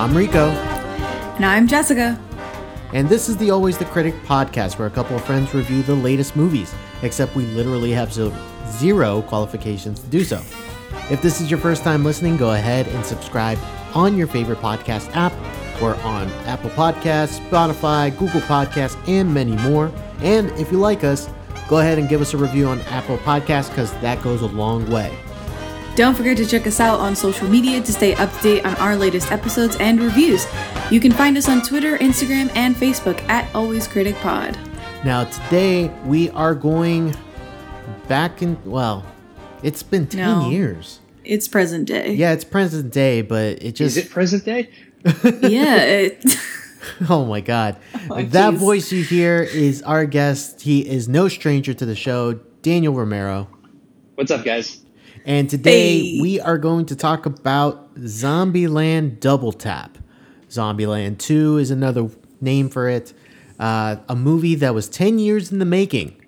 I'm Rico. And I'm Jessica. And this is the Always the Critic podcast where a couple of friends review the latest movies, except we literally have zero qualifications to do so. If this is your first time listening, go ahead and subscribe on your favorite podcast app. We're on Apple Podcasts, Spotify, Google Podcasts, and many more. And if you like us, go ahead and give us a review on Apple Podcasts because that goes a long way. Don't forget to check us out on social media to stay up to date on our latest episodes and reviews. You can find us on Twitter, Instagram, and Facebook at Always Critic Pod. Now, today we are going back in, well, it's been 10 no, years. It's present day. Yeah, it's present day, but it just. Is it present day? yeah. It... oh my God. Oh, that geez. voice you hear is our guest. He is no stranger to the show, Daniel Romero. What's up, guys? And today hey. we are going to talk about Zombieland Double Tap. Zombieland 2 is another name for it. Uh, a movie that was 10 years in the making.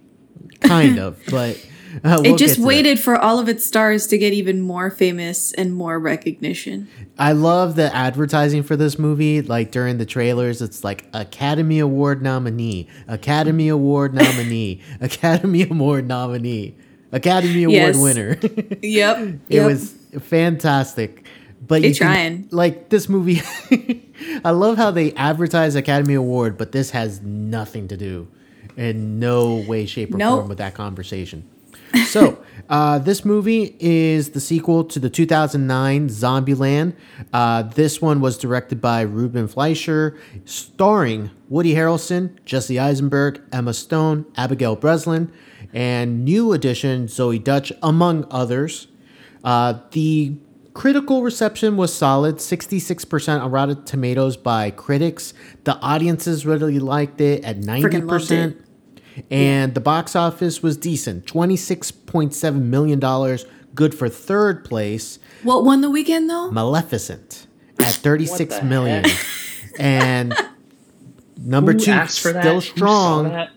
Kind of, but. Uh, we'll it just waited that. for all of its stars to get even more famous and more recognition. I love the advertising for this movie. Like during the trailers, it's like Academy Award nominee, Academy Award nominee, Academy Award nominee. Academy Award yes. winner. yep. It yep. was fantastic. But you trying. Can, like this movie I love how they advertise Academy Award, but this has nothing to do in no way, shape, or nope. form with that conversation. So, uh, this movie is the sequel to the 2009 Zombieland. Uh, this one was directed by Ruben Fleischer, starring Woody Harrelson, Jesse Eisenberg, Emma Stone, Abigail Breslin, and new addition Zoe Dutch, among others. Uh, the critical reception was solid 66% on Rotten Tomatoes by critics. The audiences really liked it at 90%. And yeah. the box office was decent $26.7 million, good for third place. What won the weekend though? Maleficent at thirty-six million, and number Who two still strong.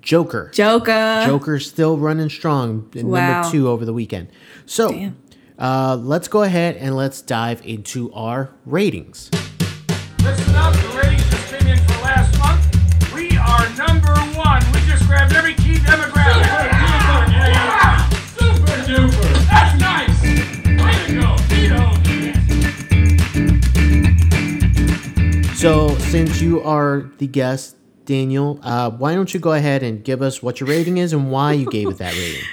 Joker. Joker. Joker's still running strong in wow. number two over the weekend. So uh, let's go ahead and let's dive into our ratings. Listen up, the ratings just came in for last month. We are number one. We just grabbed every key demographic. Super duper. Super duper. That's nice. Way to go. So, since you are the guest Daniel, uh, why don't you go ahead and give us what your rating is and why you gave it that rating?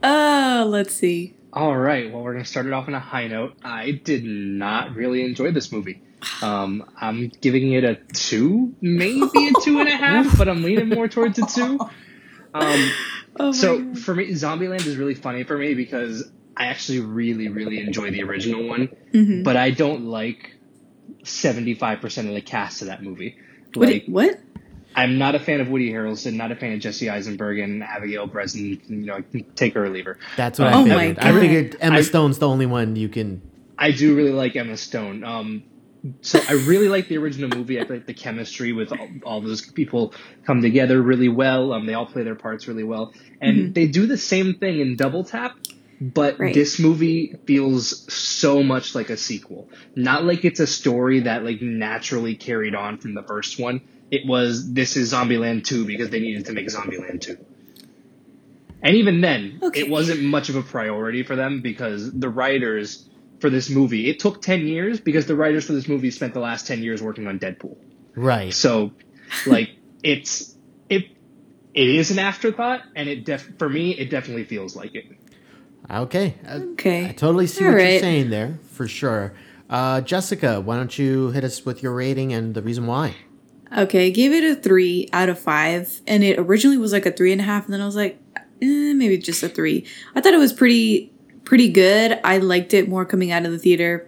Uh, let's see. All right. Well, we're going to start it off on a high note. I did not really enjoy this movie. Um, I'm giving it a two, maybe a two and a half, but I'm leaning more towards a two. Um, oh so God. for me, Zombieland is really funny for me because I actually really, really enjoy the original one, mm-hmm. but I don't like 75% of the cast of that movie. Like, what? what? I'm not a fan of Woody Harrelson, not a fan of Jesse Eisenberg and Abigail Breslin. You know, take her or leave her. That's what um, I figured. I figured Emma I, Stone's the only one you can. I do really like Emma Stone. Um, so I really like the original movie. I like the chemistry with all, all, those people come together really well. Um, they all play their parts really well, and mm-hmm. they do the same thing in Double Tap. But right. this movie feels so much like a sequel. Not like it's a story that like naturally carried on from the first one it was this is Zombieland 2 because they needed to make Zombieland 2. And even then, okay. it wasn't much of a priority for them because the writers for this movie, it took 10 years because the writers for this movie spent the last 10 years working on Deadpool. Right. So, like, it's, it, it is an afterthought and it def, for me, it definitely feels like it. Okay. Okay. I totally see All what right. you're saying there, for sure. Uh, Jessica, why don't you hit us with your rating and the reason why? Okay, I gave it a three out of five, and it originally was like a three and a half, and then I was like, eh, maybe just a three. I thought it was pretty pretty good. I liked it more coming out of the theater.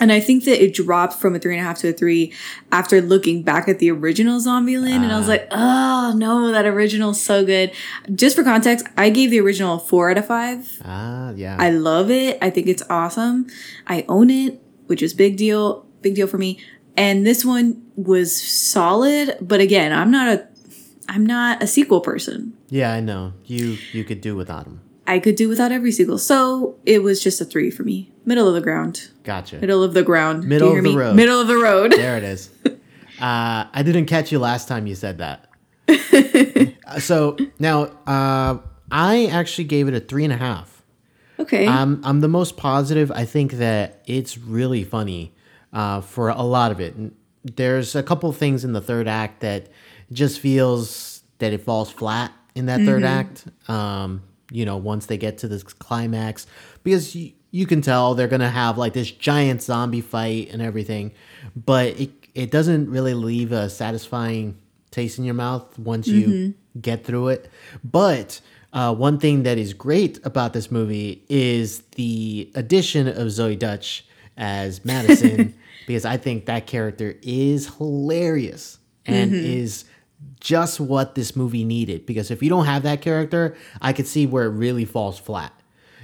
And I think that it dropped from a three and a half to a three after looking back at the original Zombieland. Uh, and I was ah. like, oh no, that original's so good. Just for context, I gave the original a four out of five. Ah, uh, yeah. I love it. I think it's awesome. I own it, which is big deal. Big deal for me. And this one was solid, but again, I'm not a I'm not a sequel person. Yeah, I know. You you could do without them. I could do without every sequel. So it was just a three for me. Middle of the ground. Gotcha. Middle of the ground. Middle of the me? road. Middle of the road. There it is. Uh, I didn't catch you last time you said that. So now uh, I actually gave it a three and a half. Okay. I'm I'm the most positive. I think that it's really funny uh, for a lot of it. There's a couple things in the third act that just feels that it falls flat in that third act. Um, you know, once they get to this climax, because you, you can tell they're gonna have like this giant zombie fight and everything, but it it doesn't really leave a satisfying taste in your mouth once you get through it. But uh, one thing that is great about this movie is the addition of Zoe Dutch as Madison, because I think that character is hilarious and mm-hmm. is just what this movie needed. Because if you don't have that character, I could see where it really falls flat.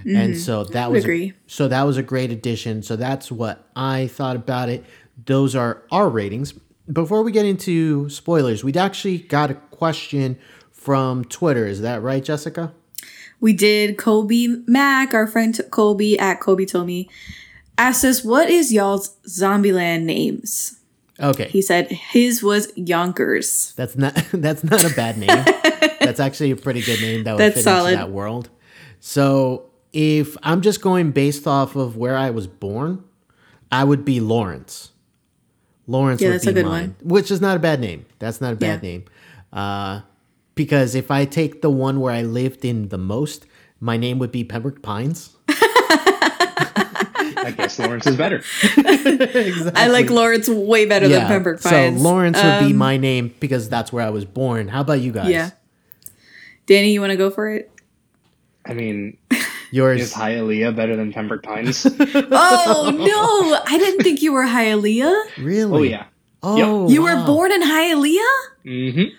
And mm-hmm. so that was agree. so that was a great addition. So that's what I thought about it. Those are our ratings. Before we get into spoilers, we'd actually got a question from Twitter. Is that right, Jessica? we did Kobe Mac, our friend Kobe at Kobe told me, asked us, what is y'all's Zombieland names? Okay. He said his was Yonkers. That's not that's not a bad name. that's actually a pretty good name that would That's fit solid. into that world. So if I'm just going based off of where I was born, I would be Lawrence. Lawrence Yeah, would that's be a good mine, which is not a bad name. That's not a bad Yeah. name. Uh, because if I take the one where I lived in the most, my name would be Pembroke Pines. I guess Lawrence is better. I like Lawrence way better than Pembroke Pines. So Lawrence would be Um, my name because that's where I was born. How about you guys? Yeah. Danny, you want to go for it? I mean, Yours. is Hialeah better than Pembroke Pines? Oh no! I didn't think you were Hialeah. really? oh yeah. Oh, You wow. were born in Hialeah. Mm-hmm.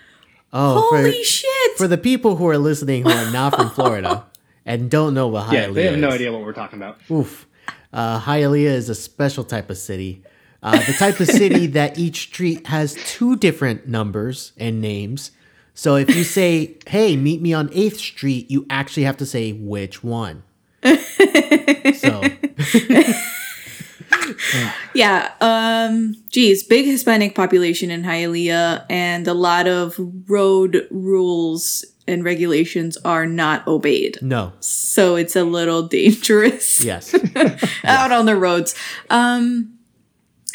Oh, Holy for, shit! for the people who are listening who are not from Florida and don't know what Yeah, Hialeah they have no idea what we're talking about. Oof. Uh, Hialeah is a special type of city. Uh, the type of city that each street has two different numbers and names. So if you say, hey, meet me on 8th Street, you actually have to say which one. so, Yeah. Um. Geez, big Hispanic population in Hialeah, and a lot of road rules and regulations are not obeyed. no. So it's a little dangerous Yes. out on the roads. Um.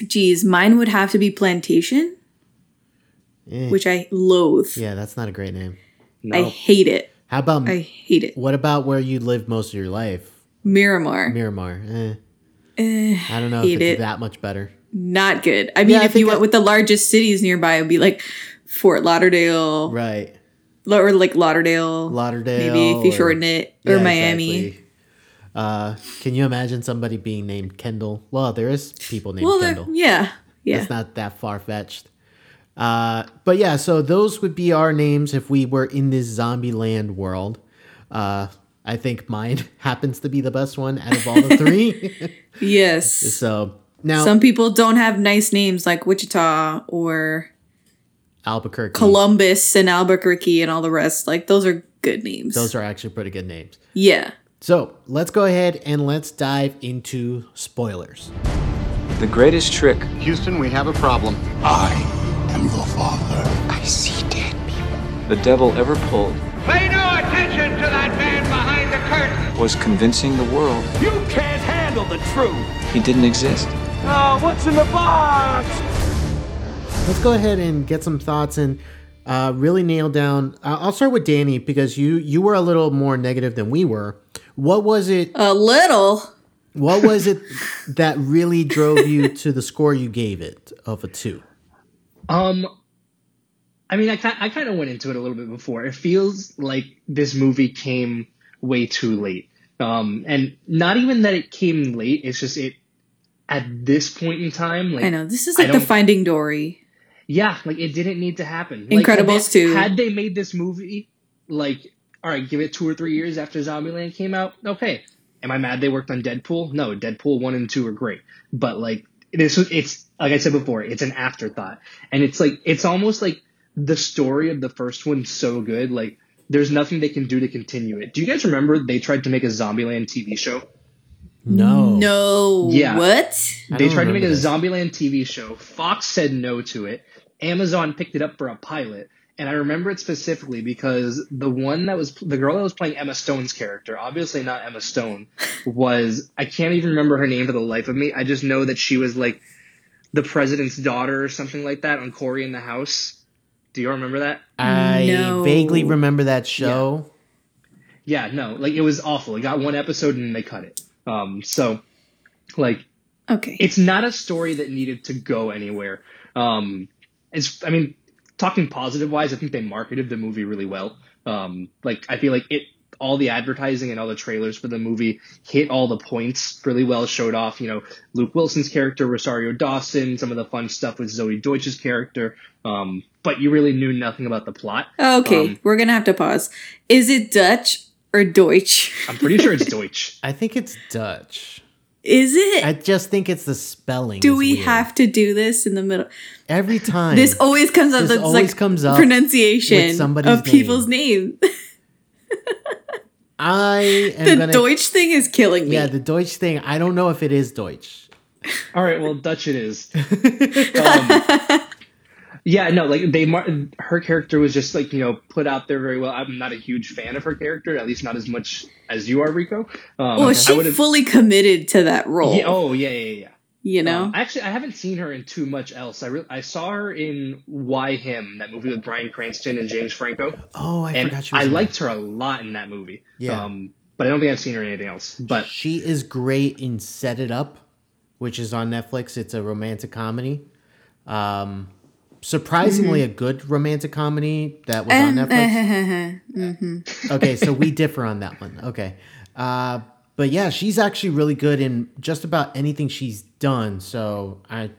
Geez, mine would have to be Plantation, Eh, which I loathe. yeah, that's not a great name. No. I hate it. How about, I hate it. what about where you lived most of your life? Miramar. Miramar. Eh, Eh, I don't know if it's it. that much better. not good. I mean, Yeah, I if you went I- with the largest cities nearby, it'd be like Fort Lauderdale, Right. Or like Lauderdale. Lauderdale. Maybe if you or- shorten it, or Yeah, Miami. exactly. Uh, can you imagine somebody being named Kendall? Well, there is people named Well, Kendall. yeah, yeah. It's not that far fetched. Uh, but yeah, so those would be our names if we were in this zombie land world. Uh, I think mine happens to be the best one out of all the three. yes. so now Some people don't have nice names like Wichita or Albuquerque. Columbus and Albuquerque and all the rest. Like those are good names. Those are actually pretty good names. yeah. So let's go ahead and let's dive into spoilers. The greatest trick Houston, we have a problem. I am the father. I see dead people. the devil ever pulled Pay no attention to that man behind the curtain. was convincing the world You can't handle the truth. he didn't exist. Oh, what's in the box? Let's go ahead and get some thoughts and uh, really nail down. Uh, I'll start with Danny because you you were a little more negative than we were. What was it? A little. What was it that really drove you to the score you gave it of a two? Um, I mean, I ki- I kind of went into it a little bit before. It feels like this movie came way too late. Um, and not even that it came late. It's just it at this point in time. Like I know. This is like the Finding Dory. Yeah, like it didn't need to happen. Like, had Incredibles they- 2. Had they made this movie, like, all right, give it two or three years after Zombieland came out, okay. Am I mad they worked on Deadpool? No, Deadpool one and two are great, but like this, it's like I said before, it's an afterthought, and it's like it's almost like the story of the first one's so good, like there's nothing they can do to continue it. Do you guys remember they tried to make a Zombieland TV show? No. No. Yeah. What? They tried to make a remember this. Zombieland TV show. Fox said no to it. Amazon picked it up for a pilot. And I remember it specifically because the one that was the girl that was playing Emma Stone's character, obviously not Emma Stone, was I can't even remember her name for the life of me. I just know that she was like the president's daughter or something like that on Cory in the House. Do you remember that? I No. vaguely remember that show. Yeah, no, like it was awful. It got one episode and they cut it. Um, so like Okay. it's not a story that needed to go anywhere. Um, it's, I mean, talking positive wise, I think they marketed the movie really well. Um, like I feel like it, all the advertising and all the trailers for the movie hit all the points really well. Showed off, you know, Luke Wilson's character, Rosario Dawson, some of the fun stuff with Zoey Deutch's character. Um, but you really knew nothing about the plot. okay. um, We're gonna have to pause. Is it Dutch or Deutsch? I'm pretty sure it's Deutsch. I think it's Dutch. Is it? I just think it's the spelling. Do we weird. have to do this in the middle? every time? This always comes up. This That's always like comes up pronunciation with somebody's of people's name. I am the gonna. Deutsch thing is killing me. yeah, the Deutsch thing. I don't know if it is Deutsch. All right, well, Dutch it is. um, yeah, no, like they, mar- her character was just like you know put out there very well. I'm not a huge fan of her character, at least not as much as you are, Rico. Um, well, she would've- fully committed to that role. Yeah, oh yeah, yeah, yeah. you know. Um, actually, I haven't seen her in too much else. I re- I saw her in Why Him, that movie with Bryan Cranston and James Franco, Oh, I and forgot she was I in liked her a lot in that movie. Yeah. Um, but I don't think I've seen her in anything else. But she is great in Set It Up, which is on Netflix. It's a romantic comedy. Um, surprisingly, a good romantic comedy that was on Um, Netflix. Okay, so we differ on that one. Okay. Uh, but yeah, she's actually really good in just about anything she's done. So I'm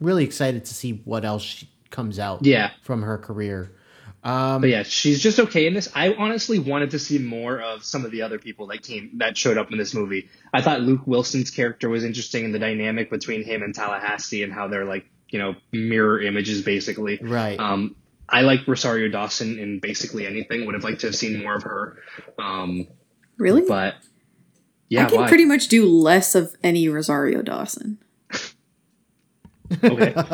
really excited to see what else she comes out Yeah. from her career. but yeah, she's just okay in this. I honestly wanted to see more of some of the other people that came that showed up in this movie. I thought Luke Wilson's character was interesting in the dynamic between him and Tallahassee and how they're like you know mirror images basically. Right. Um, I like Rosario Dawson in basically anything. Would have liked to have seen more of her. Um, really? but yeah, I can why? pretty much do less of any Rosario Dawson. okay.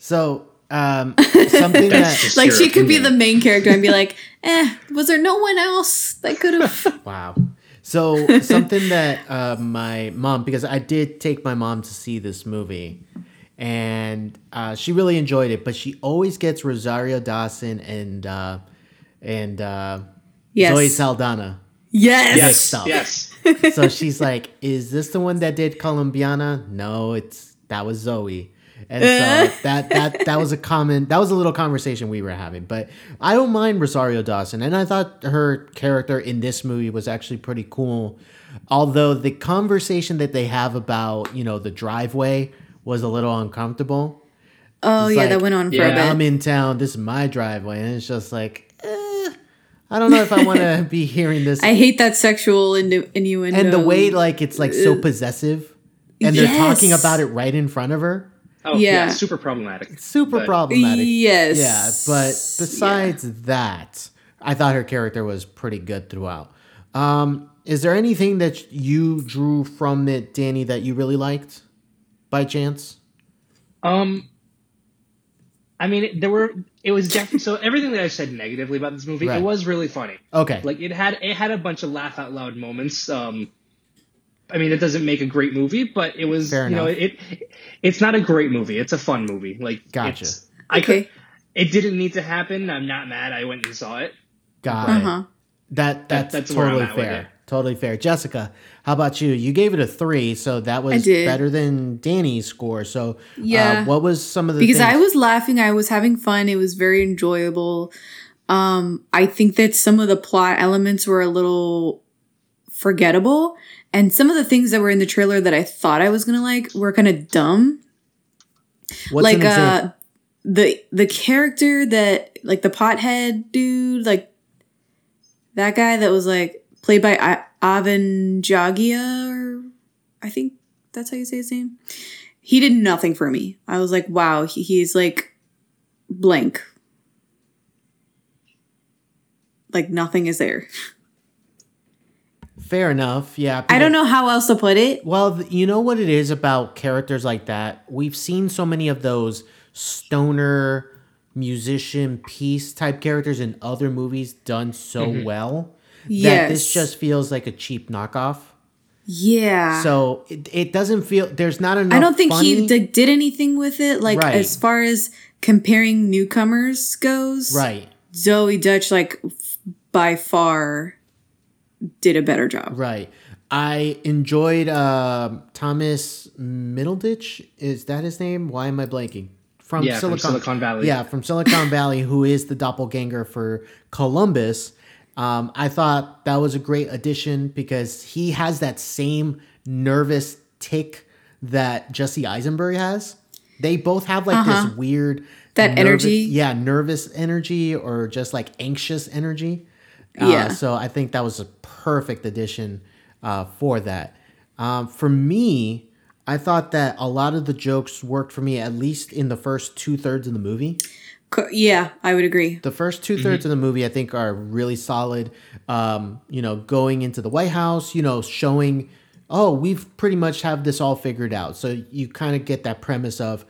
So um, something that Like she could be the main character and be like, eh, was there no one else that could have? wow. So something that uh, my mom, because I did take my mom to see this movie, and uh, she really enjoyed it. But she always gets Rosario Dawson and uh, and uh, Yes. Zoe Saldana. yes. Yes, stuff. yes. So she's like, "Is this the one that did Colombiana?" No, it's that was Zoe. And so that that that was a common that was a little conversation we were having. But I don't mind Rosario Dawson, and I thought her character in this movie was actually pretty cool. Although the conversation that they have about you know the driveway was a little uncomfortable. Oh It's yeah, like, that went on for yeah, a bit. I'm in town. This is my driveway, and it's just like, eh, I don't know if I want to be hearing this. I hate that sexual innu- innuendo. and the way like it's like so possessive, and they're talking about it right in front of her. Oh yeah, Yeah. super problematic. Super But- problematic. Yes. Yeah, but besides that, I thought her character was pretty good throughout. Um, is there anything that you drew from it, Danny, that you really liked, by chance? Um, I mean, there were. It was definitely so. Everything that I said negatively about this movie, Right. it was really funny. Okay. Like it had it had a bunch of laugh out loud moments. Um, I mean, it doesn't make a great movie, but it was Fair you know it. It's not a great movie. It's a fun movie. Like Gotcha. it's- I Okay. could. It didn't need to happen. I'm not mad. I went and saw it. Got Uh it. huh. That that's, that's totally fair. Totally fair. Jessica, how about you? You gave it a three, so that was better than Danny's score. So, Yeah. uh, what was some of the Because things? I was laughing, I was having fun. It was very enjoyable. Um, I think that some of the plot elements were a little forgettable, and some of the things that were in the trailer that I thought I was gonna like were kind of dumb. What's like uh the the character that like the pothead dude like that guy that was like played by I- Avan Jogia or I think that's how you say his name. He did nothing for me. I was like, wow, he, he's like blank. like nothing is there. Fair enough. Yeah. I don't know how else to put it. Well, you know what it is about characters like that? We've seen so many of those stoner musician piece type characters in other movies done so mm-hmm. well that this just feels like a cheap knockoff. Yeah. So it, it doesn't feel there's not enough. I don't think funny- he d- did anything with it. Like Right. as far as comparing newcomers goes, right, Zoe Dutch like f- by far did a better job. right. I enjoyed uh, Thomas Middleditch. Is that his name? Why am I blanking? From Yeah, from Silicon Valley. Yeah, from Silicon Valley, who is the doppelganger for Columbus. Um, I thought that was a great addition because he has that same nervous tick that Jesse Eisenberg has. They both have like this weird Uh-huh. That nervous- energy. yeah, nervous energy or just like anxious energy. Yeah. Uh, so I think that was a perfect addition uh, for that. Um, for me, I thought that a lot of the jokes worked for me at least in the first two thirds of the movie. Co- yeah, I would agree. The first two thirds of the movie, I think, are really solid. Um, you know, going into the White House, you know, showing, oh, we've pretty much have this all figured out. So you kind of get that premise of,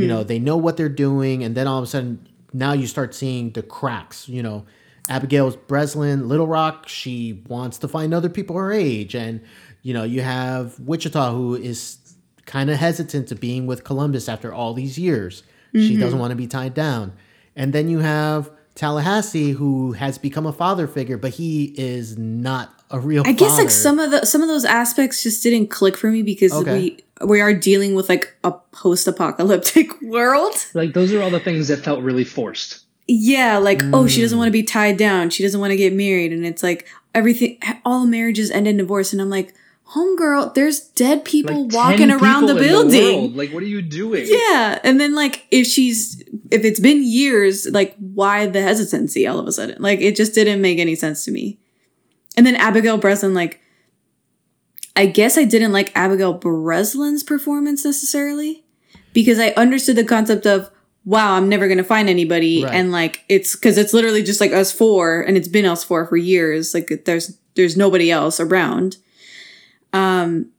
you know, they know what they're doing, and then all of a sudden, now you start seeing the cracks. You know, Abigail Breslin, Little Rock, she wants to find other people her age, and you know, you have Wichita who is kind of hesitant to being with Columbus after all these years. She doesn't want to be tied down. And then you have Tallahassee who has become a father figure, but he is not a real I guess father. like some of the some of those aspects just didn't click for me because Okay. we we are dealing with like a post-apocalyptic world. Like those are all the things that felt really forced. Yeah, like oh, she Mm. doesn't want to be tied down. She doesn't want to get married, and it's like everything. All marriages end in divorce, and I'm like, homegirl, there's dead people Like walking around the people in building. world. Like, what are you doing? yeah, and then like if she's if it's been years, like why the hesitancy all of a sudden? Like it just didn't make any sense to me. And then Abigail Breslin, like I guess I didn't like Abigail Breslin's performance necessarily because I understood the concept of wow, I'm never gonna find anybody, Right. and like it's because it's literally just like us four, and it's been us four for years. Like there's there's nobody else around. Um,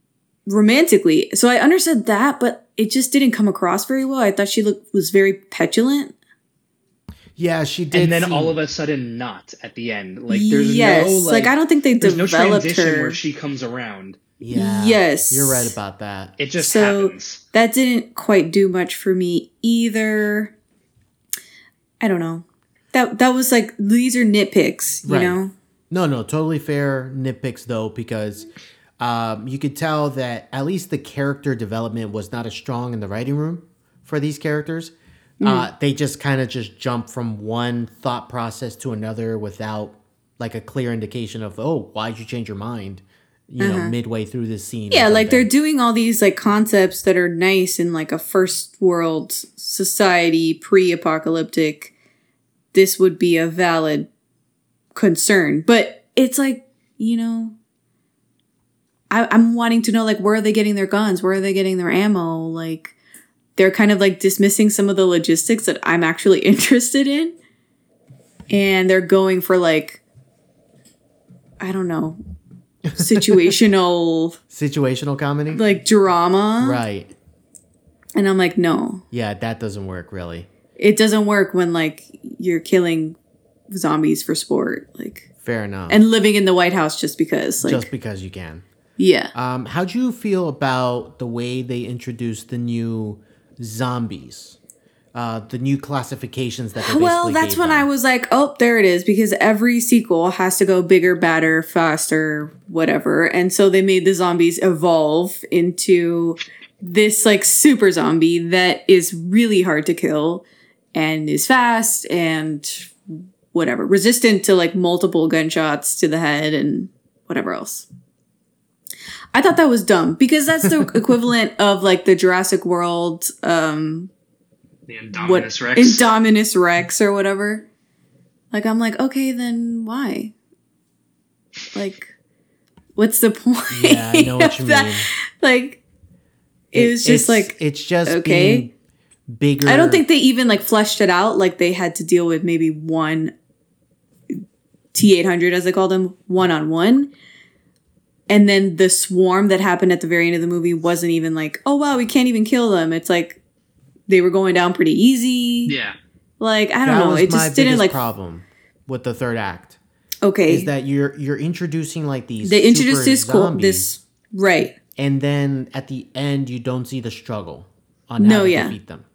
romantically, so I understood that, but it just didn't come across very well. I thought she looked was very petulant. yeah, she did. And then seem- all of a sudden, not at the end. Like, there's yes, no like, I don't think they there's no developed transition her. where she comes around. yeah, Yes. you're right about that. It just So- happens. that didn't quite do much for me either. I don't know. That that was like these are nitpicks, you Right. know. No, no, totally fair nitpicks though, because um, you could tell that at least the character development was not as strong in the writing room for these characters. Uh, they just kind of just jump from one thought process to another without like a clear indication of oh why'd you change your mind you know midway through this scene Yeah, like they're doing all these like concepts that are nice in like a first world society, pre-apocalyptic. This would be a valid concern, but it's like you know, I, I'm wanting to know like where are they getting their guns? Where are they getting their ammo? Like they're kind of like dismissing some of the logistics that I'm actually interested in, and they're going for like I don't know situational situational comedy? Like drama. right. And I'm like, no, yeah that doesn't work really. It doesn't work when like you're killing zombies for sport, like fair enough. and living in the White House just because, like, just because you can yeah. Um, how do you feel about the way they introduced the new zombies? Uh, the new classifications that they well, that's when them? I was like, oh, there it is, because every sequel has to go bigger, badder, faster, whatever. And so they made the zombies evolve into this like super zombie that is really hard to kill and is fast and whatever, resistant to like multiple gunshots to the head and whatever else. I thought that was dumb because that's the equivalent of like the Jurassic World um The what Indominus Rex. Indominus Rex or whatever. Like I'm like, okay, then why? Like, what's the point? Yeah, I know what you that? mean. Like, it, was just it's, like it's just okay. being bigger. I don't think they even like fleshed it out. Like they had to deal with maybe one T eight hundred as they called them one on one. And then the swarm that happened at the very end of the movie wasn't even like, oh wow, we can't even kill them. It's like they were going down pretty easy. Yeah. Like I don't that know, was it my just didn't like problem with the third act okay. is that you're you're introducing like these they introduced super this cool zombies, this right. and then at the end you don't see the struggle on No, how to yeah. defeat them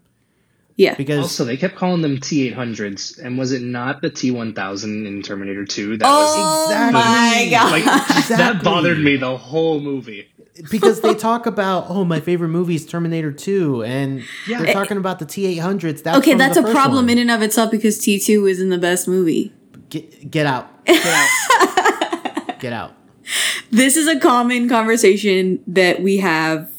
Yeah. because Also, they kept calling them T800s, and was it not the T1000 in Terminator 2? That Oh Exactly. my god. was like that bothered me the whole movie. because they talk about oh my favorite movie is Terminator 2 and Yeah. they're talking about the T800s that's okay, that's the a problem one. in and of itself because T two isn't the best movie. get, get out get out get out This is a common conversation that we have,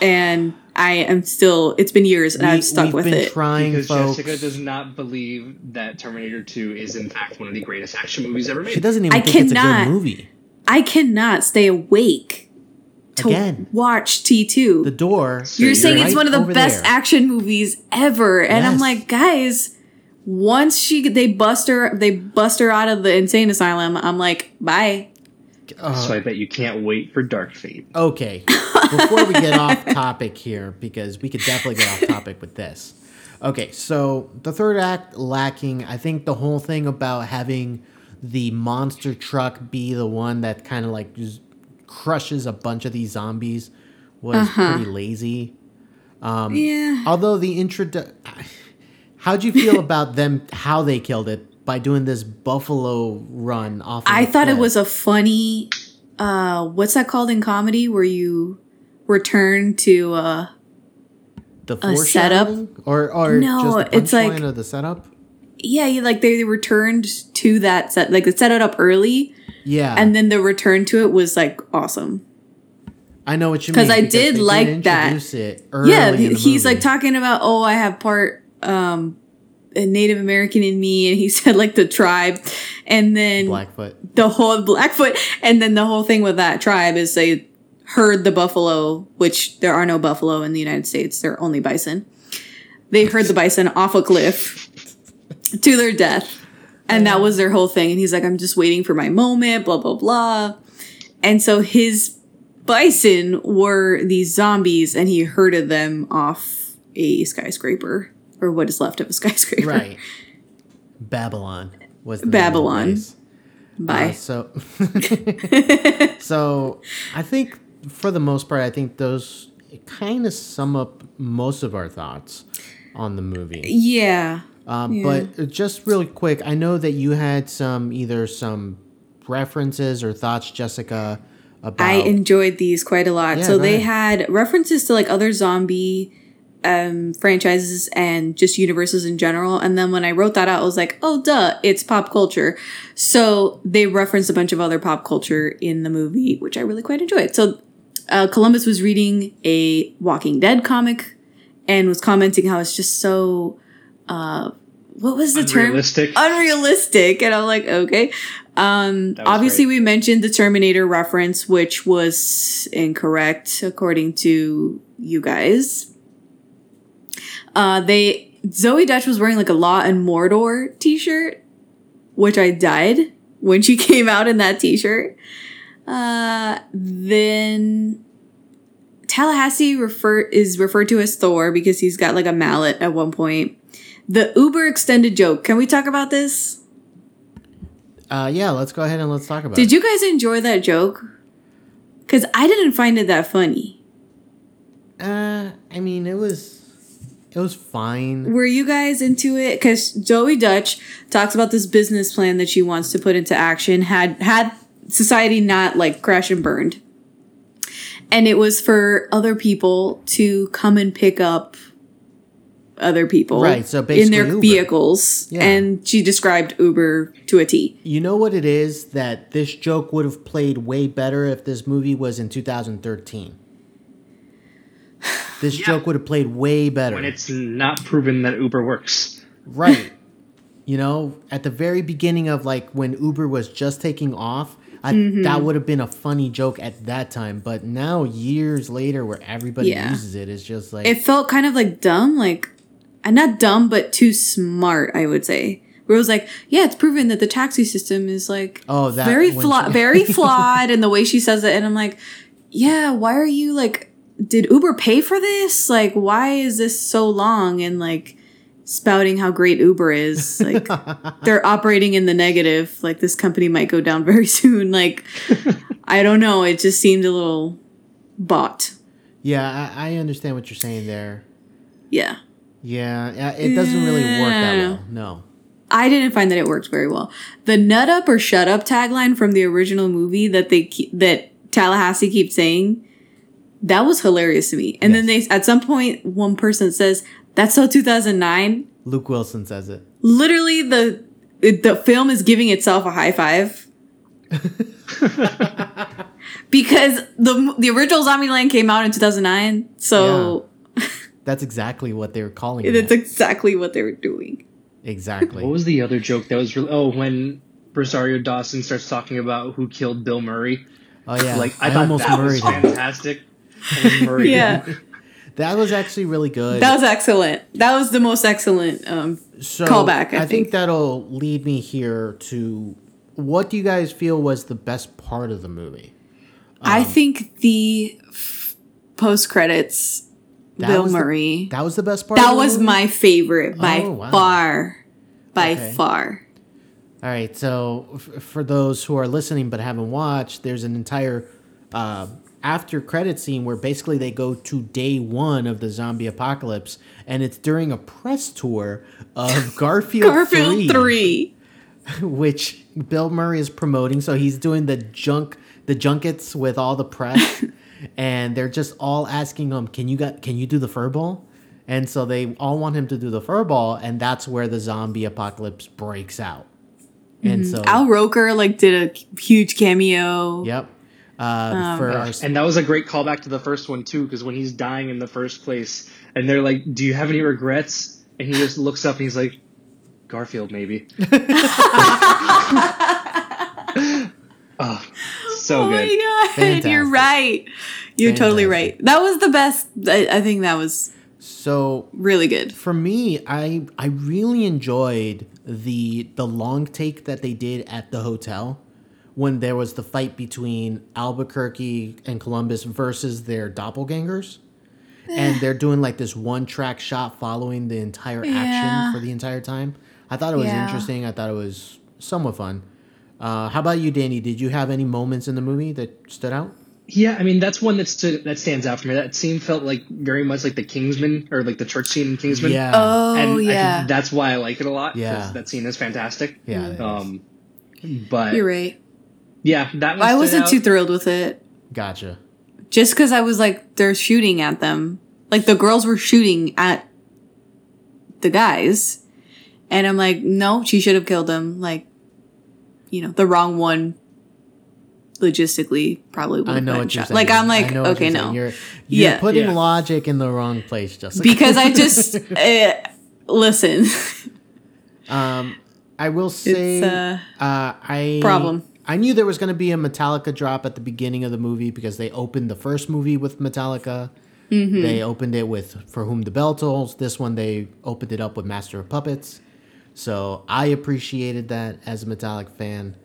and I am still. It's been years, and I've stuck we've with been it. trying Because folks Jessica does not believe that Terminator 2 is in fact one of the greatest action movies ever made. she doesn't even I think it's a good movie I cannot stay awake to Again. watch T two. the door You're is saying it's one of the best there. action movies ever, and I'm like, guys, once she they bust her, they bust her out of the insane asylum. I'm like, bye. so I bet you can't wait for Dark Fate. Okay. Before we get off topic here, because we could definitely get off topic with this. Okay, so the third act lacking. I think the whole thing about having the monster truck be the one that kind of like just crushes a bunch of these zombies was pretty lazy. Um, Yeah. Although the intro, how'd you feel about them? How they killed it by doing this buffalo run off? Of I thought it was a funny uh what's that called in comedy where you return to uh the a setup? or or No, just the it's like- of the setup. yeah, you like they returned to that set like they set it up early Yeah, and then the return to it was like awesome. I know what you mean because I did like that. Yeah, he's like talking about oh I have part um Native American in me and he said like the tribe and then Blackfoot. the whole Blackfoot, and then the whole thing with that tribe is they herd the buffalo, which there are no buffalo in the United States; they're only bison. They heard the bison off a cliff to their death, and that was their whole thing. And he's like, "I'm just waiting for my moment," blah blah blah. And so his bison were these zombies, and he herded them off a skyscraper or what is left of a skyscraper. Right. Babylon was the name of the Babylon. place. Bye. Uh, so, so I think for the most part, I think those kind of sum up most of our thoughts on the movie. yeah. Um, Yeah. But just really quick, I know that you had some either some references or thoughts, Jessica, about I enjoyed these quite a lot. Yeah, so they ahead. had references to like other zombie um franchises and just universes in general. And then when I wrote that out, I was like, oh duh, it's pop culture. So they referenced a bunch of other pop culture in the movie, which I really quite enjoyed. So uh, Columbus was reading a Walking Dead comic and was commenting how it's just so uh what was the term? Unrealistic. unrealistic and i'm like okay um obviously great. we mentioned the terminator reference which was incorrect according to you guys uh they zoe dutch was wearing like a law and mordor t-shirt which i died when she came out in that t-shirt uh then tallahassee refer is referred to as thor because he's got like a mallet at one point the Uber extended joke. Can we talk about this? Uh, yeah, let's go ahead and let's talk about Did it. Did you guys enjoy that joke? Because I didn't find it that funny. Uh, I mean, it was it was fine. Were you guys into it? Because Zoey Dutch talks about this business plan that she wants to put into action. Had had society not like crash and burned, and it was for other people to come and pick up other people, Right, so in their Uber. vehicles. Yeah. And she described Uber to a T. You know what it is that this joke would have played way better if this movie was in 2013. This Yeah. joke would have played way better. when it's not proven that Uber works. Right. You know, at the very beginning of like when Uber was just taking off, I, Mm-hmm. that would have been a funny joke at that time. But now, years later, where everybody Yeah. uses it, it's just like it felt kind of like dumb, like uh, not dumb, but too smart, I would say. where it was like, yeah, it's proven that the taxi system is like Oh, that- very flawed, she- very flawed, and the way she says it, and I'm like, yeah, why are you like, did Uber pay for this? Like, why is this so long? And like spouting how great Uber is, like they're operating in the negative. Like this company might go down very soon. Like, I don't know. It just seemed a little bought. Yeah, I, I understand what you're saying there. Yeah. Yeah, it doesn't really work that well. No. I didn't find that it worked very well. The "nut up" or "shut up" tagline from the original movie that they keep, that Tallahassee keeps saying, that was hilarious to me. And then they at some point one person says, "That's so 2009." Luke Wilson says it. Literally, the it- the film is giving itself a high five. because the the original Zombieland came out in 2009, so That's exactly what they were calling it. that's exactly what they were doing. exactly. What was the other joke that was really? Oh, when Rosario Dawson starts talking about who killed Bill Murray. oh yeah, Like I, I, thought almost that was murrayed him. fantastic. I murrayed Yeah. That was actually really good. That was excellent. That was the most excellent um, so callback, I think. think. that'll lead me here to what do you guys feel was the best part of the movie? I think the f- post credits, Bill was the- Murray. That was the best part. that was my favorite by Oh, wow. far. By Okay. far. All right, so f- for those who are listening but haven't watched, there's an entire uh, after credit scene where basically they go to day one of the zombie apocalypse, and it's during a press tour of Garfield, Garfield 3. which Bill Murray is promoting. So he's doing the junk, the junkets with all the press, and they're just all asking him, "Can you got? Can you do the furball?" And so they all want him to do the furball, and that's where the zombie apocalypse breaks out. And mm-hmm. so, Al Roker like did a huge cameo. yep. Uh, for our, And that was a great callback to the first one too, because when he's dying in the first place, and they're like, "Do you have any regrets?" and he just looks up and he's like, "Garfield, maybe." oh, so Oh good. my god, Fantastic. you're right. You're totally right. That was the best. I, I think that was so really good. for me, I I really enjoyed the the long take that they did at the hotel when there was the fight between Albuquerque and Columbus versus their doppelgangers. And they're doing like this one track shot following the entire Yeah. action for the entire time. I thought it was Yeah. interesting. I thought it was somewhat fun. Uh, how about you, Danny? Did you have any moments in the movie that stood out? Yeah, I mean that's one that stood that stands out for me. That scene felt like very much like the Kingsman or like the church scene in Kingsman. Yeah. Oh and I yeah, think that's why I like it a lot. Yeah. that scene is fantastic. Yeah, it is. Um, but you're right. Yeah, that one I wasn't out. too thrilled with it. Gotcha. just because I was like, they're shooting at them. Like the girls were shooting at the guys. And I'm like, no, she should have killed them. Like, you know, the wrong one logistically probably would I have know what you're shot. saying. Like, I'm like, okay, you're no. saying. You're, you're Yeah. putting Yeah. logic in the wrong place, Jessica. because I just, uh, listen, um, I will say, It's, uh, uh, I problem. I knew there was going to be a Metallica drop at the beginning of the movie because they opened the first movie with Metallica. Mm-hmm. They opened it with "For Whom the Bell Tolls." This one they opened it up with "Master of Puppets." So I appreciated that as a Metallic fan.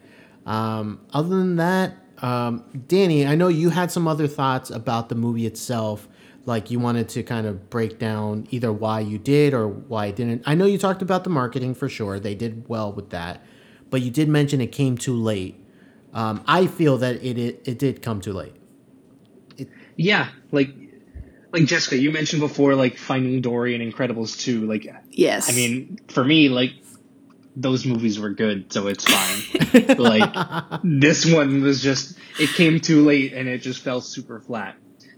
Um, other than that, um, Danny, I know you had some other thoughts about the movie itself. Like you wanted to kind of break down either why you did or why you didn't. I know you talked about the marketing for sure; they did well with that. But you did mention it came too late. Um, I feel that it, it it did come too late. Yeah, like like Jessica, you mentioned before, like Finding Dory and Incredibles 2. Like, yes. I mean, for me, like those movies were good, so it's fine. like this one was just it came too late and it just fell super flat.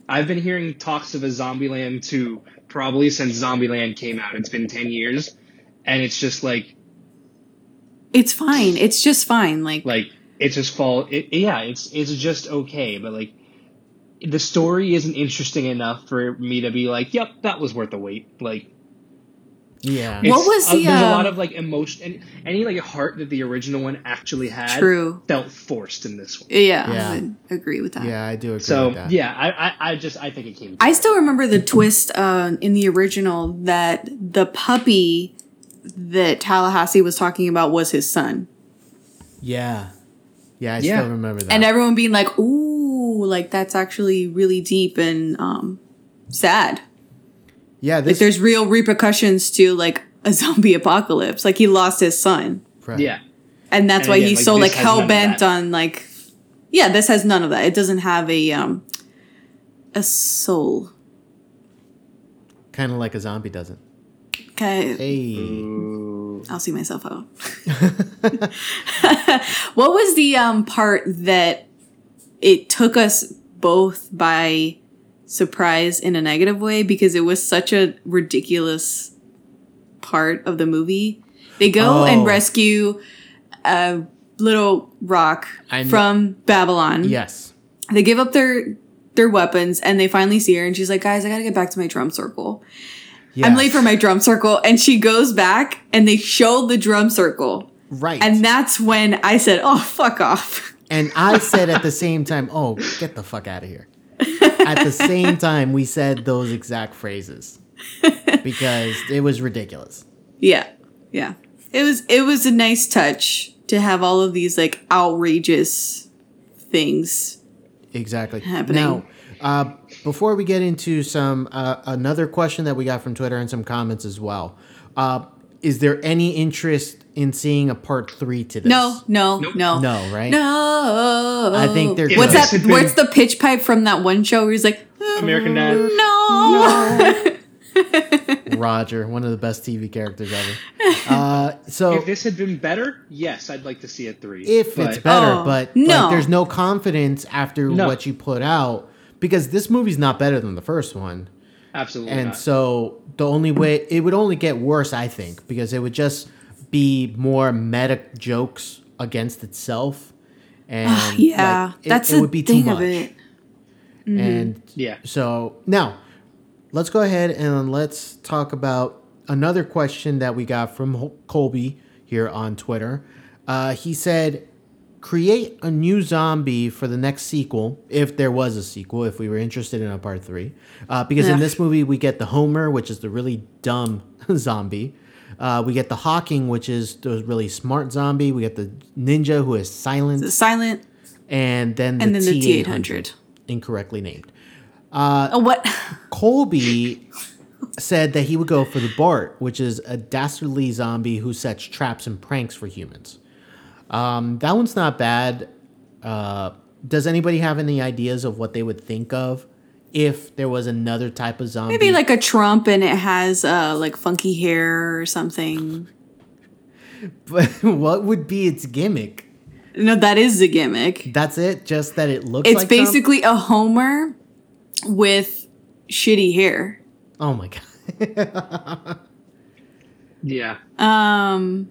I've been hearing talks of a Zombieland 2 probably since Zombieland came out. It's been 10 years and it's just like it's fine. It's just fine. Like, like it just fall it, yeah, it's it's just okay, but like the story isn't interesting enough for me to be like, "Yep, that was worth the wait." Like Yeah. What It's- was uh, the, there's a uh, lot of like emotion and any like heart that the original one actually had True. felt forced in this one. yeah, Yeah. I agree with that. Yeah, I do agree So with that. yeah, I, I I just I think it came. I still remember the twist uh, in the original that the puppy that Tallahassee was talking about was his son. Yeah. Yeah, I Yeah. still remember that. And everyone being like, ooh, like that's actually really deep and um, sad. yeah, Like there's real repercussions to like a zombie apocalypse. Like he lost his son. right. Yeah. And that's And why again, he's like, so like hell bent on like Yeah, this has none of that. It doesn't have a um a soul. kind of like a zombie doesn't. Okay. Hey. I'll see myself out. what was the um part that it took us both by surprise in a negative way because it was such a ridiculous part of the movie. They go Oh. and rescue a little rock from Babylon. Yes. They give up their their weapons and they finally see her and she's like, "Guys, I got to get back to my drum circle." Yes. I'm late for my drum circle. And she goes back and they show the drum circle. Right. And that's when I said, oh, fuck off. And I said at the same time, "Oh, get the fuck out of here." at the same time, we said those exact phrases because it was ridiculous. Yeah. Yeah. It was it was a nice touch to have all of these like outrageous things. Exactly. Happening. Now, uh, before we get into some uh, another question that we got from Twitter and some comments as well, uh, is there any interest in seeing a part three to this? No, no, no. No, right? No. I think they're What's that? this had the pitch pipe from that one show where he's like, American Dad. no. Roger, one of the best TV characters ever. Uh, so If this had been better, yes, I'd like to see a three. if But- it's better, Oh, but no. like, there's no confidence after No. what you put out because this movie's not better than the first one. absolutely And not. so the only way it would only get worse, I think, because it would just be more meta jokes against itself. And yeah. like, it- that's it, would be thing too much. of it. And yeah, so now let's go ahead and let's talk about another question that we got from Colby here on Twitter. Uh, he said, create a new zombie for the next sequel, if there was a sequel, if we were interested in a part three. Uh, because in this movie, we get the Homer, which is the really dumb zombie. Uh, we get the Hawking, which is the really smart zombie. We get the Ninja, who is silent. Silent And then the and then the T800, T800. incorrectly named. Oh, what? Colby said that he would go for the Bart, which is a dastardly zombie who sets traps and pranks for humans. Um, that one's not bad. Uh, does anybody have any ideas of what they would think of if there was another type of zombie? Maybe like a Trump and it has uh like funky hair or something. But what would be its gimmick? No, that is the gimmick. That's it. Just that it looks. It's like Trump? basically a Homer with shitty hair. Oh my god. yeah. Um,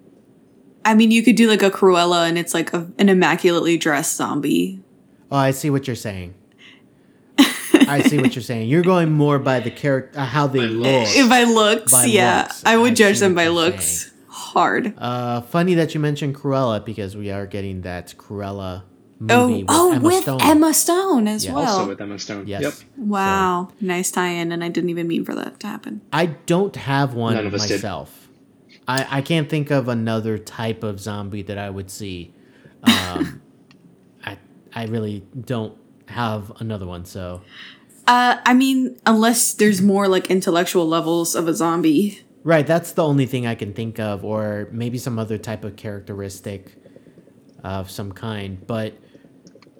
I mean, you could do like a Cruella, and it's like a, an immaculately dressed zombie. Oh, I see what you're saying. I see what you're saying. You're going more by the character, uh, how they look. If I looks, By yeah, looks. I would I judge them by you're looks hard. Uh, funny that you mentioned Cruella because we are getting that Cruella oh, movie with oh, Emma with Stone. Emma Stone as Yeah. well. Also with Emma Stone. Yes. Yep. wow, nice tie-in, and I didn't even mean for that to happen. I don't have one None of us did. Myself. I, I can't think of another type of zombie that I would see. Um, I I really don't have another one. So Uh, I mean, unless there's more like intellectual levels of a zombie. right, that's the only thing I can think of, or maybe some other type of characteristic of some kind. But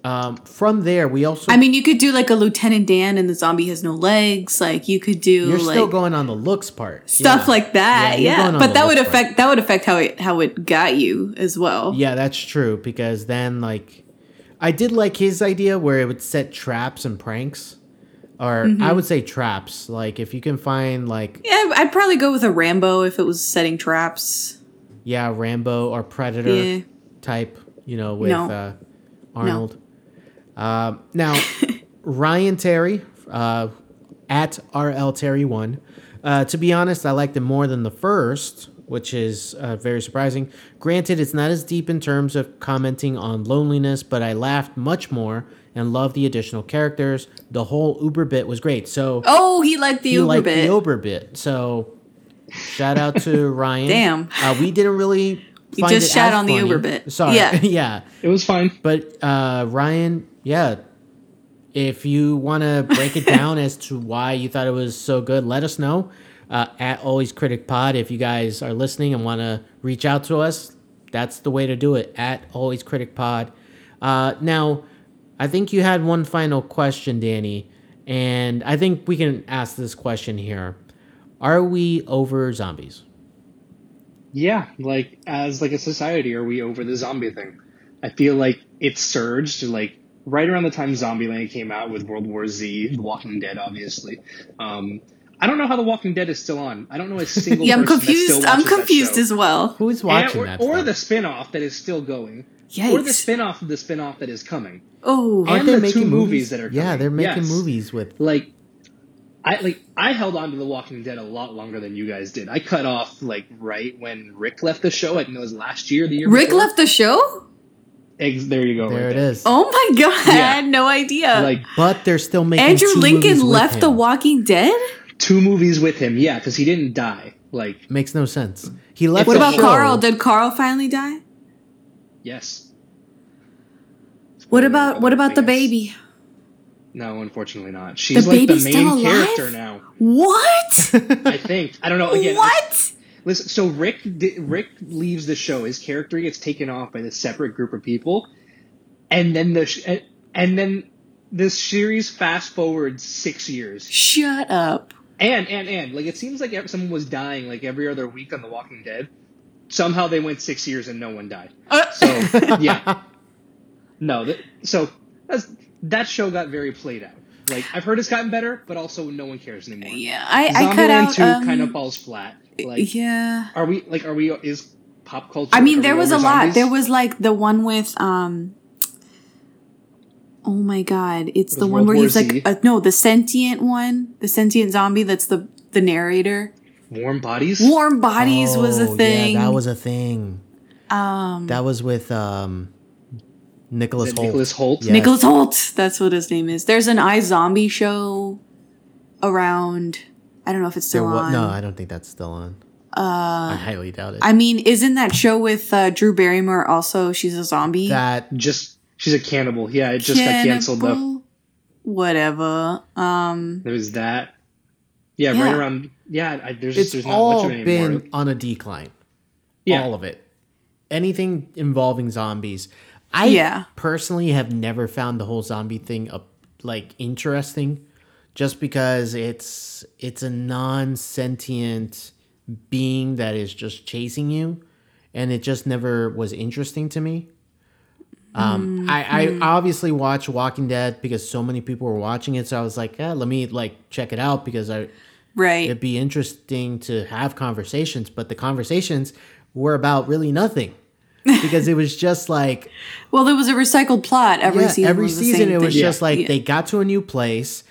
um, from there, we also I mean, you could do like a Lieutenant Dan, and the zombie has no legs. Like you could do you're like still going on the looks part stuff Yeah. like that. you're Yeah, but that would looks part. affect that would affect how it how it got you as well. Yeah, that's true because then like I did like his idea where it would set traps and pranks. Or I would say traps. Like if you can find like Yeah, I'd probably go with a Rambo if it was setting traps. yeah, Rambo or Predator Yeah. type, you know, with No. uh Arnold. Um now Ryan Terry, uh at RL Terry one. Uh, to be honest, I liked it more than the first, which is uh, very surprising. Granted, it's not as deep in terms of commenting on loneliness, but I laughed much more and loved the additional characters. The whole Uber bit was great. So Oh, he liked the he Uber liked bit. the Uber bit. So Shout out to Ryan. Damn. Uh, we didn't really. You find just it shat as on the. Uber bit. Sorry. Yeah. yeah. It was fine. But uh, Ryan, yeah, if you want to break it down as to why you thought it was so good, let us know uh, at Always Critic Pod. If you guys are listening and want to reach out to us, that's the way to do it at Always Critic Pod. Uh, now, I think you had one final question, Danny, and I think we can ask this question here: Are we over zombies? Yeah, like as like a society, are we over the zombie thing? I feel like it surged like right around the time Zombieland came out with World War Z, The Walking Dead, obviously. Um, I don't know how The Walking Dead is still on. I don't know a single. Yeah, I'm person that still confused. I'm confused as well. Who's And- watching or, that? or stuff? the spin-off that is still going. Or the Yikes. spin-off of the spin-off that is coming. Oh, and the two movies that are Yeah, they're making Yes. movies with. like I like I held on to The Walking Dead a lot longer than you guys did. I cut off like right when Rick left the show. I think it was last year, the year Rick before. left the show? Ex- there you go. There right it is. Oh my god, I had no idea. Like But they're still making Andrew two Lincoln movies with left The. Walking Dead? two movies with him, yeah, because he didn't die. Like Makes no sense. He left. What about show. Carl? Did Carl finally die? yes. What about what about the baby? No, unfortunately not. She's The like the main still alive? character now. What? I think. I don't know. Again, I- what? Listen, so Rick Rick leaves the show. His character gets taken off by this separate group of people, and then the sh- and- then this series fast forwards six years. Shut up. And and and like it seems like someone was dying like every other week on The Walking Dead. Somehow they went six years and no one died. Uh, So yeah, no. That, so that's, that show got very played out. Like I've heard it's gotten better, but also no one cares anymore. yeah, I, I cut out. two um, kind of falls flat. Like yeah. are we like are we is pop culture? I mean, there was a over lot. There was like the one with um. Oh my god! It's the one World where War he's Z? like uh, no, the sentient one, the sentient zombie. That's the the narrator. warm bodies. Warm bodies was a Oh, thing. Yeah, that was a thing. um That was with um, Nicholas Hoult. Nicholas Hoult? Yes. Nicholas Hoult. That's what his name is. There's an iZombie show around. I don't know if it's still wa- on. no, I don't think that's still on. Uh, I highly doubt it. I mean, isn't that show with uh, Drew Barrymore also? She's a zombie. that Just she's a cannibal. Yeah, it just got canceled though. Cannibal? Whatever. Um. There was that. Yeah, Yeah. right around. Yeah, I, there's it's there's not all much of it been anymore. on a decline. Yeah. All of it. Anything involving zombies. I Yeah. personally have never found the whole zombie thing up like interesting just because it's it's a non-sentient being that is just chasing you and it just never was interesting to me. Um, I, I obviously watched Walking Dead because so many people were watching it, so I was like, yeah, let me like check it out because I Right. it'd be interesting to have conversations, but the conversations were about really nothing because it was just like well, there was a recycled plot every yeah, season. every season it was thing. just like Yeah. they got to a new place,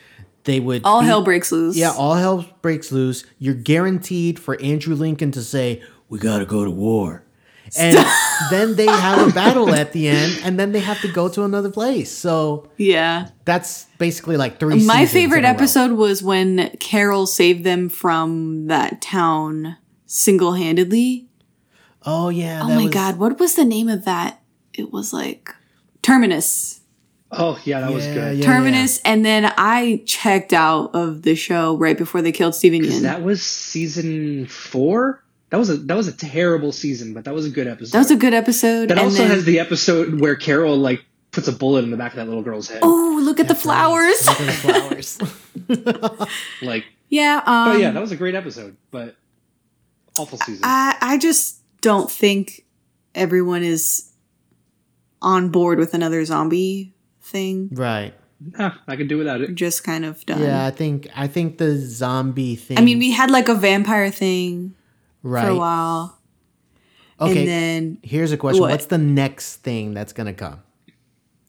they would all hell breaks loose. Yeah, all hell breaks loose. You're guaranteed for Andrew Lincoln to say, "We got to go to war." And then they have a battle at the end, and then they have to go to another place. So yeah. that's basically like three. My favorite a row. episode was when Carol saved them from that town single handedly. Oh yeah. Oh my was- god, what was the name of that? It was like Terminus. Oh yeah, that was good. yeah, Terminus, and then I checked out of the show right before they killed Steven Yeun. That was season four. That was a that was a terrible season, but that was a good episode. That was a good episode. That and also then- has the episode where Carol like puts a bullet in the back of that little girl's head. Oh, look at the flowers. Look at the flowers. Like, yeah, um, oh yeah, that was a great episode, but awful season. I I just don't think everyone is on board with another zombie thing. right. Nah, I could do without it. just kind of done. Yeah, I think I think the zombie thing. I mean, we had like a vampire thing right. for a while, Okay. and then Here's a question: What? What's the next thing that's gonna come?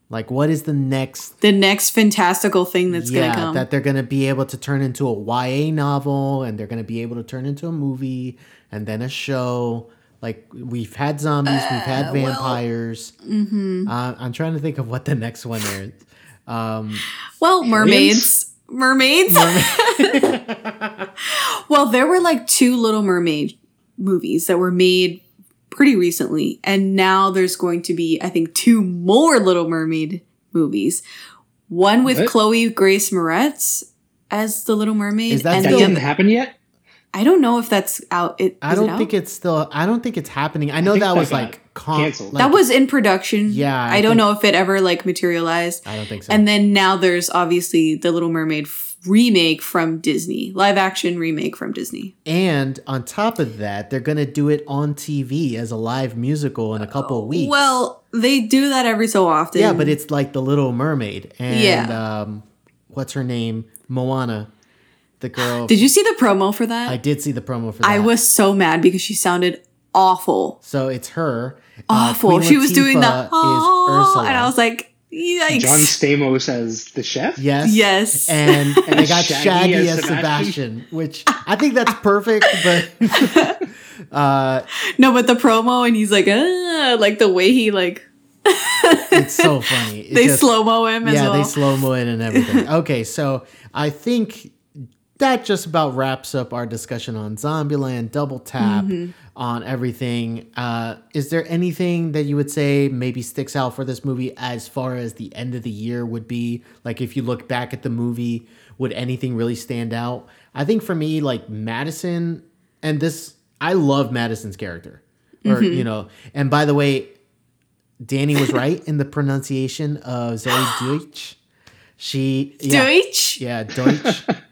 Like, what is the next? the next fantastical thing that's yeah, gonna come. that they're gonna be able to turn into a YA novel, and they're gonna be able to turn into a movie, and then a show. Like we've had zombies, we've had vampires. mm-hmm. uh, I'm trying to think of what the next one is. Um, well, mermaids, mermaids. well, there were like two Little Mermaid movies that were made pretty recently, and now there's going to be, I think, two more Little Mermaid movies. One with What? Chloe Grace Moretz as the Little Mermaid, Is that and That the didn't happen yet. I don't know if that's out. It, I don't out? think it's still. I don't think it's happening. I know think that that was got like con- canceled. like- that was in production. Yeah, I I, don't think- know if it ever like materialized. I don't think so. And then now there's obviously the Little Mermaid f- remake from Disney, live action remake from Disney. And on top of that, they're gonna do it on TV as a live musical in a couple of weeks. Well, they do that every so often. yeah, but it's like the Little Mermaid and Yeah. um, what's her name, Moana, the girl. Did you see the promo for that? I did see the promo for that. I was so mad because she sounded awful. So it's her. Uh, Awful. Queen she was doing the Latifah oh, and I was like, yikes. John Stamos as the chef. yes, Yes. and and they got Shaggy Shaggy, as as Sebastian. Sebastian, which I think that's perfect. But uh, no, but the promo and he's like, ah, like the way he like it's so funny. It they slow mo him as yeah, well. they slow mo it and everything. okay, so I think that just about wraps up our discussion on Zombieland, Double Tap, Mm-hmm. on everything. Uh, is there anything that you would say maybe sticks out for this movie as far as the end of the year would be? Like if you look back at the movie, would anything really stand out? I think for me, like Madison, and this, I love Madison's character. Or, Mm-hmm. you know, and by the way, Danny was right in the pronunciation of Zoey Deutch. She yeah, Deutch? yeah, Deutch.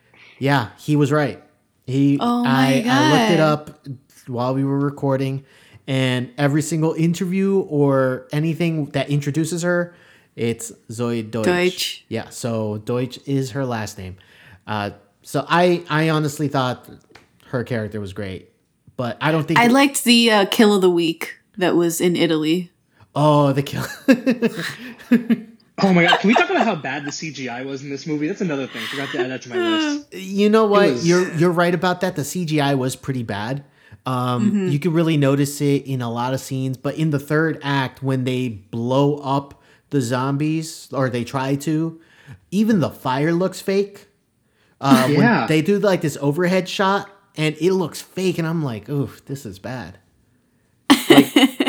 yeah, he was right. He Oh I, my I looked it up while we were recording and every single interview or anything that introduces her, it's Zoey Deutch. Deutch. Yeah, so Deutch is her last name. Uh, so I I honestly thought her character was great. But I don't think I liked the uh, kill of the week that was in Italy. Oh, the kill. Oh my god! Can we talk about how bad the CGI was in this movie? That's another thing. Forgot to add that to my list. You know what? was- You're you're right about that. The CGI was pretty bad. Um, You could really notice it in a lot of scenes, but in the third act, when they blow up the zombies or they try to, even the fire looks fake. Uh, when Yeah. they do like this overhead shot, and it looks fake, and I'm like, oof, this is bad.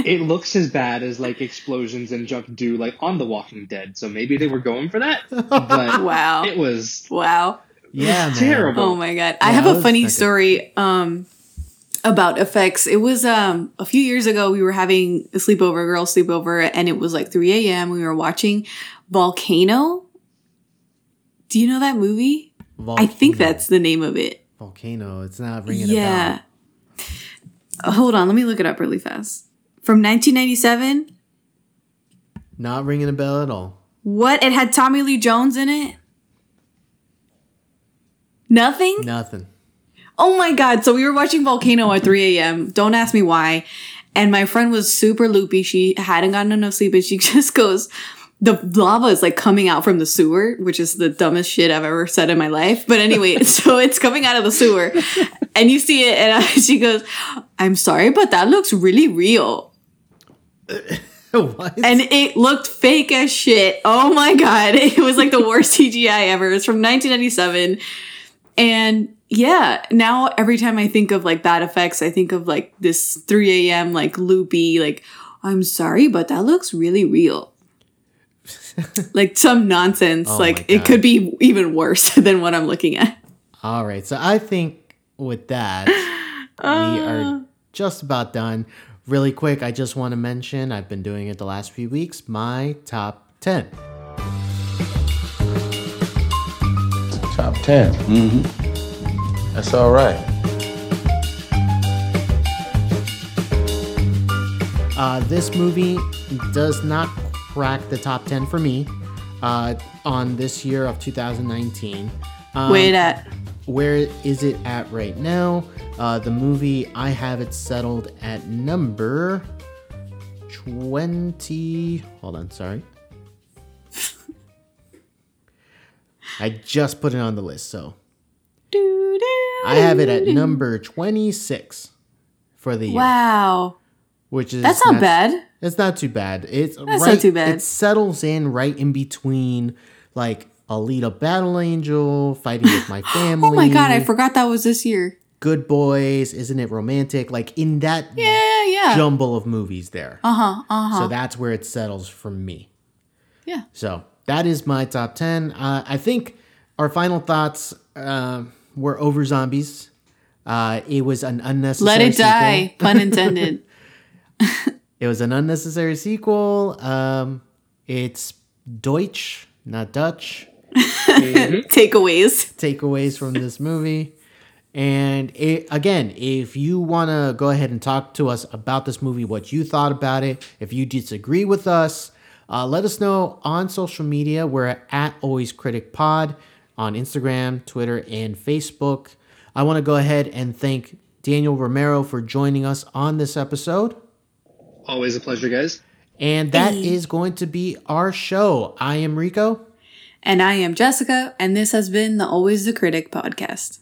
It looks as bad as like explosions and junk do like on The Walking Dead. So maybe they were going for that. But Wow. it was Wow. Yeah, man. terrible. Oh my god. I have a funny not story um about effects. It was um a few years ago we were having a sleepover, girl sleepover, and it was like 3 a.m. We were watching Volcano. Do you know that movie? I think that's the name of it. volcano. It's not ringing Yeah. a bell. Uh, Hold on, let me look it up really fast. From 1997. Not ringing a bell at all. What? It had Tommy Lee Jones in it? Nothing? Nothing. Oh my god! So we were watching Volcano at 3 a.m. Don't ask me why. And my friend was super loopy. She hadn't gotten enough sleep, and she just goes, "The lava is like coming out from the sewer," which is the dumbest shit I've ever said in my life. But anyway, so it's coming out of the sewer, and you see it, and uh, she goes, "I'm sorry, but that looks really real." and it looked fake as shit. Oh my god, it was like the worst CGI ever. It's from 1997, and yeah, now every time I think of like bad effects, I think of like this 3 a.m. like loopy, like I'm sorry, but that looks really real. like some nonsense. Oh like it could be even worse than what I'm looking at. All right, so I think with that, we are just about done. Really quick, I just want to mention I've been doing it the last few weeks. My top 10. Top 10. Mm-hmm. That's all right. Uh, this movie does not crack the top 10 for me uh, on this year of 2019. Um, Wait at Where is it at right now? Uh, the movie, I have it settled at number 20. Hold on, sorry. I just put it on the list, so I have it at number 26 for the year, Wow. which is That's not bad. It's not too bad. It's not right, too bad. It settles in right in between like Alita Battle Angel, Fighting with My Family. Oh my god, I forgot that was this year. Good Boys, Isn't It Romantic? Like in that Yeah, yeah. jumble of movies there. Uh huh. Uh huh. So that's where it settles for me. yeah. So that is my top 10. Uh, I think our final thoughts uh, were over zombies. Uh, it was an unnecessary Let it sequel. die. Pun intended. It was an unnecessary sequel. Um, it's Deutch, not Dutch. Takeaways. Takeaways from this movie. And it, again, if you want to go ahead and talk to us about this movie, what you thought about it, if you disagree with us, uh, let us know on social media. We're at Always Critic Pod on Instagram, Twitter, and Facebook. I want to go ahead and thank Daniel Romero for joining us on this episode. Always a pleasure, guys. And that is going to be our show. I am Rico. And I am Jessica, and this has been the Always the Critic podcast.